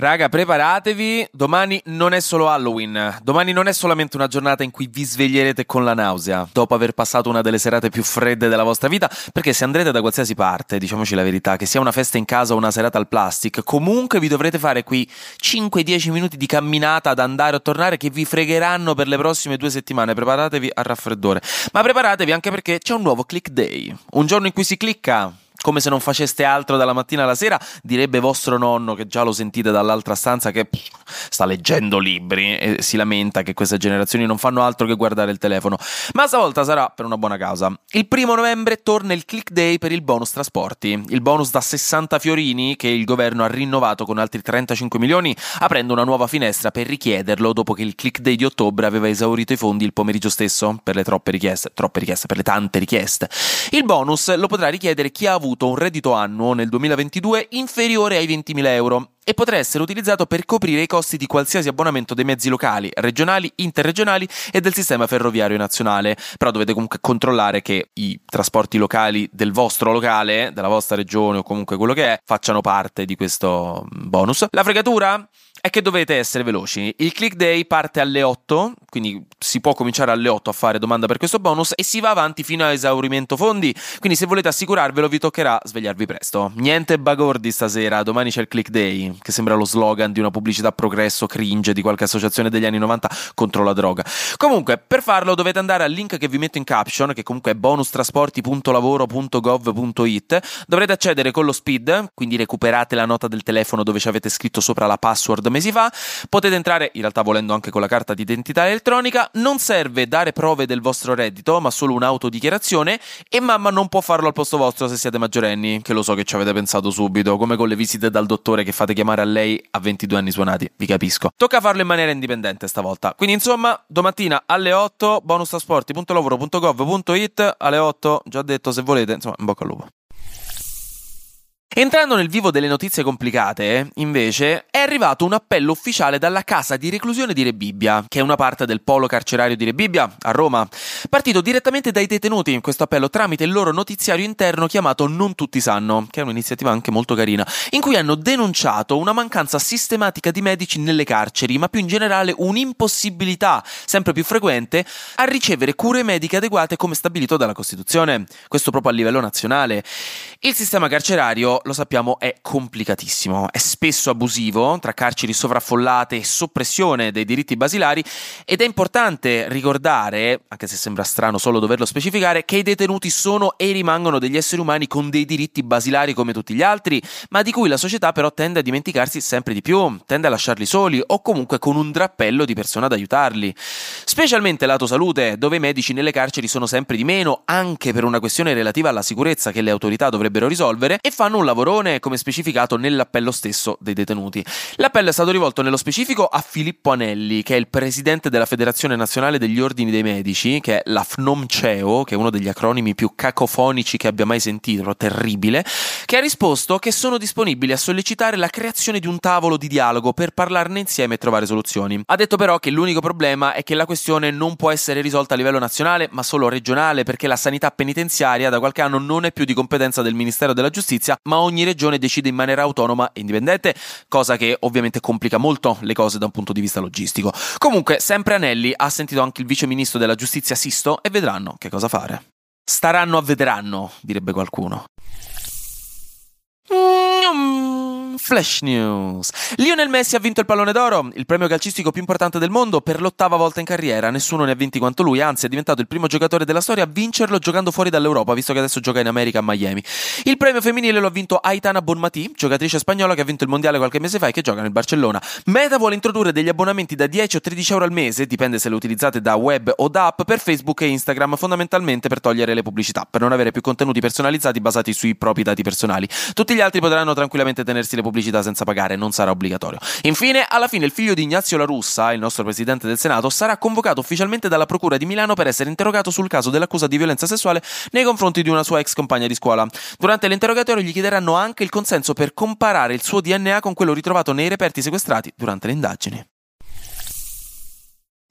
Raga, preparatevi, domani non è solo Halloween, domani non è solamente una giornata in cui vi sveglierete con la nausea, dopo aver passato una delle serate più fredde della vostra vita, perché se andrete da qualsiasi parte, diciamoci la verità, che sia una festa in casa o una serata al plastic, comunque vi dovrete fare qui 5-10 minuti di camminata ad andare o tornare che vi fregheranno per le prossime due settimane, preparatevi al raffreddore, ma preparatevi anche perché c'è un nuovo click day, un giorno in cui si clicca come se non faceste altro dalla mattina alla sera, direbbe vostro nonno che già lo sentite dall'altra stanza che pff, sta leggendo libri e si lamenta che queste generazioni non fanno altro che guardare il telefono. Ma stavolta sarà per una buona causa. Il primo novembre torna il click day per il bonus trasporti, il bonus da 60 fiorini che il governo ha rinnovato con altri 35 milioni, aprendo una nuova finestra per richiederlo dopo che il click day di ottobre aveva esaurito i fondi il pomeriggio stesso per le troppe richieste, troppe richieste, per le tante richieste. Il bonus lo potrà richiedere chi ha avuto avuto un reddito annuo nel 2022 inferiore ai 20.000 euro e potrà essere utilizzato per coprire i costi di qualsiasi abbonamento dei mezzi locali, regionali, interregionali e del sistema ferroviario nazionale. Però dovete comunque controllare che i trasporti locali del vostro locale, della vostra regione o comunque quello che è, facciano parte di questo bonus. La fregatura? È che dovete essere veloci. Il click day parte alle 8, quindi si può cominciare alle 8 a fare domanda per questo bonus e si va avanti fino a esaurimento fondi. Quindi se volete assicurarvelo vi toccherà svegliarvi presto. Niente bagordi stasera, domani c'è il click day, che sembra lo slogan di una pubblicità progresso cringe di qualche associazione degli anni 90 contro la droga. Comunque, per farlo dovete andare al link che vi metto in caption, che comunque è bonustrasporti.lavoro.gov.it. Dovrete accedere con lo speed, quindi recuperate la nota del telefono dove ci avete scritto sopra la password mesi fa. Potete entrare, in realtà volendo anche con la carta d'identità elettronica. Non serve dare prove del vostro reddito, ma solo un'autodichiarazione. E mamma non può farlo al posto vostro se siete maggiorenni, che lo so che ci avete pensato subito, come con le visite dal dottore che fate chiamare a lei a 22 anni suonati. Vi capisco. Tocca farlo in maniera indipendente stavolta. Quindi insomma, domattina alle 8, bonustrasporti.lavoro.gov.it alle 8, già detto se volete, insomma, in bocca al lupo. Entrando nel vivo delle notizie complicate, invece, è arrivato un appello ufficiale dalla casa di reclusione di Rebibbia, che è una parte del polo carcerario di Rebibbia, a Roma. Partito direttamente dai detenuti in questo appello tramite il loro notiziario interno chiamato Non Tutti Sanno, che è un'iniziativa anche molto carina, in cui hanno denunciato una mancanza sistematica di medici nelle carceri, ma più in generale un'impossibilità sempre più frequente a ricevere cure mediche adeguate come stabilito dalla Costituzione. Questo proprio a livello nazionale. Il sistema carcerario lo sappiamo è complicatissimo, è spesso abusivo tra carceri sovraffollate e soppressione dei diritti basilari ed è importante ricordare, anche se sembra strano solo doverlo specificare, che i detenuti sono e rimangono degli esseri umani con dei diritti basilari come tutti gli altri, ma di cui la società però tende a dimenticarsi sempre di più, tende a lasciarli soli o comunque con un drappello di persone ad aiutarli. Specialmente lato salute, dove i medici nelle carceri sono sempre di meno, anche per una questione relativa alla sicurezza che le autorità dovrebbero risolvere, e fanno un lavorone, come specificato nell'appello stesso dei detenuti. L'appello è stato rivolto nello specifico a Filippo Anelli, che è il presidente della Federazione Nazionale degli Ordini dei Medici, che è la FNOMCEO, che è uno degli acronimi più cacofonici che abbia mai sentito, terribile, che ha risposto che sono disponibili a sollecitare la creazione di un tavolo di dialogo per parlarne insieme e trovare soluzioni. Ha detto però che l'unico problema è che la questione non può essere risolta a livello nazionale, ma solo regionale, perché la sanità penitenziaria da qualche anno non è più di competenza del Ministero della Giustizia, ma ogni regione decide in maniera autonoma e indipendente, cosa che ovviamente complica molto le cose da un punto di vista logistico. Comunque, sempre Anelli ha sentito anche il vice ministro della giustizia Sisto e vedranno che cosa fare. Staranno a vedranno, direbbe qualcuno. Flash News. Lionel Messi ha vinto il pallone d'oro, il premio calcistico più importante del mondo, per l'ottava volta in carriera. Nessuno ne ha vinti quanto lui, anzi è diventato il primo giocatore della storia a vincerlo giocando fuori dall'Europa, visto che adesso gioca in America a Miami. Il premio femminile lo ha vinto Aitana Bonmati, giocatrice spagnola che ha vinto il mondiale qualche mese fa e che gioca nel Barcellona. Meta vuole introdurre degli abbonamenti da 10 o 13 euro al mese, dipende se le utilizzate da web o da app, per Facebook e Instagram, fondamentalmente per togliere le pubblicità, per non avere più contenuti personalizzati basati sui propri dati personali. Tutti gli altri potranno tranquillamente tenersi le pubblicità senza pagare, non sarà obbligatorio. Infine, alla fine il figlio di Ignazio La Russa, il nostro presidente del Senato, sarà convocato ufficialmente dalla Procura di Milano per essere interrogato sul caso dell'accusa di violenza sessuale nei confronti di una sua ex compagna di scuola. Durante l'interrogatorio gli chiederanno anche il consenso per comparare il suo DNA con quello ritrovato nei reperti sequestrati durante le indagini.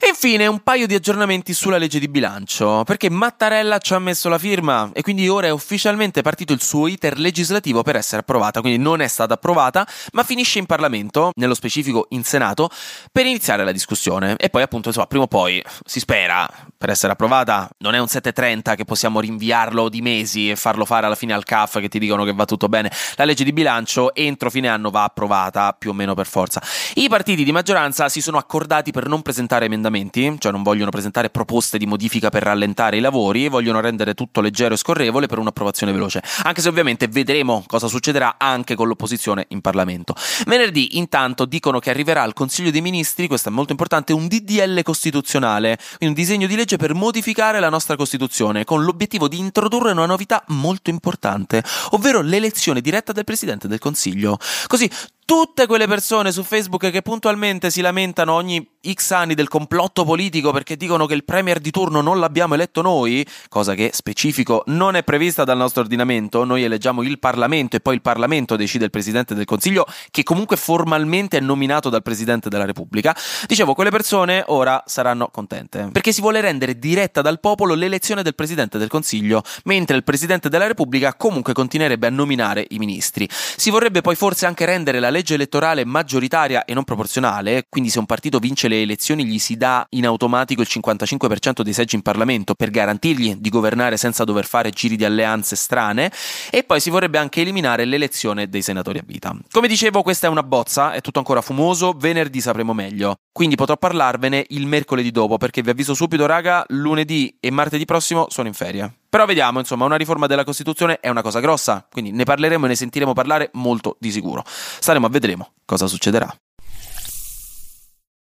E infine un paio di aggiornamenti sulla legge di bilancio, perché Mattarella ci ha messo la firma e quindi ora è ufficialmente partito il suo iter legislativo per essere approvata, quindi non è stata approvata, ma finisce in Parlamento, nello specifico in Senato, per iniziare la discussione. E poi appunto, insomma, prima o poi si spera per essere approvata, non è un 730 che possiamo rinviarlo di mesi e farlo fare alla fine al CAF che ti dicono che va tutto bene. La legge di bilancio entro fine anno va approvata più o meno per forza. I partiti di maggioranza si sono accordati per non presentare emendamenti cioè non vogliono presentare proposte di modifica per rallentare i lavori, vogliono rendere tutto leggero e scorrevole per un'approvazione veloce, anche se ovviamente vedremo cosa succederà anche con l'opposizione in Parlamento. Venerdì intanto dicono che arriverà al Consiglio dei Ministri, questo è molto importante, un DDL costituzionale, un disegno di legge per modificare la nostra Costituzione, con l'obiettivo di introdurre una novità molto importante, ovvero l'elezione diretta del Presidente del Consiglio. Così tutte quelle persone su Facebook che puntualmente si lamentano ogni X anni del complotto politico perché dicono che il premier di turno non l'abbiamo eletto noi, cosa che specifico non è prevista dal nostro ordinamento, noi eleggiamo il Parlamento e poi il Parlamento decide il Presidente del Consiglio che comunque formalmente è nominato dal Presidente della Repubblica. Dicevo, quelle persone ora saranno contente perché si vuole rendere diretta dal popolo l'elezione del Presidente del Consiglio, mentre il Presidente della Repubblica comunque continuerebbe a nominare i ministri. Si vorrebbe poi forse anche rendere la legge legge elettorale maggioritaria e non proporzionale, quindi se un partito vince le elezioni gli si dà in automatico il 55% dei seggi in Parlamento per garantirgli di governare senza dover fare giri di alleanze strane e poi si vorrebbe anche eliminare l'elezione dei senatori a vita. Come dicevo, questa è una bozza, è tutto ancora fumoso, venerdì sapremo meglio. Quindi potrò parlarvene il mercoledì dopo perché vi avviso subito, raga, lunedì e martedì prossimo sono in ferie. Però vediamo, insomma, una riforma della Costituzione è una cosa grossa, quindi ne parleremo e ne sentiremo parlare molto di sicuro. Staremo a vedremo cosa succederà.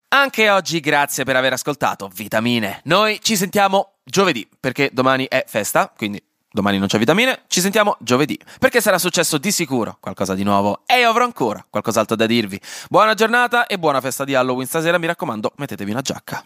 Anche oggi grazie per aver ascoltato Vitamine. Noi ci sentiamo giovedì, perché domani è festa, quindi domani non c'è vitamine, ci sentiamo giovedì, perché sarà successo di sicuro qualcosa di nuovo e io avrò ancora qualcos'altro da dirvi. Buona giornata e buona festa di Halloween stasera, mi raccomando, mettetevi una giacca.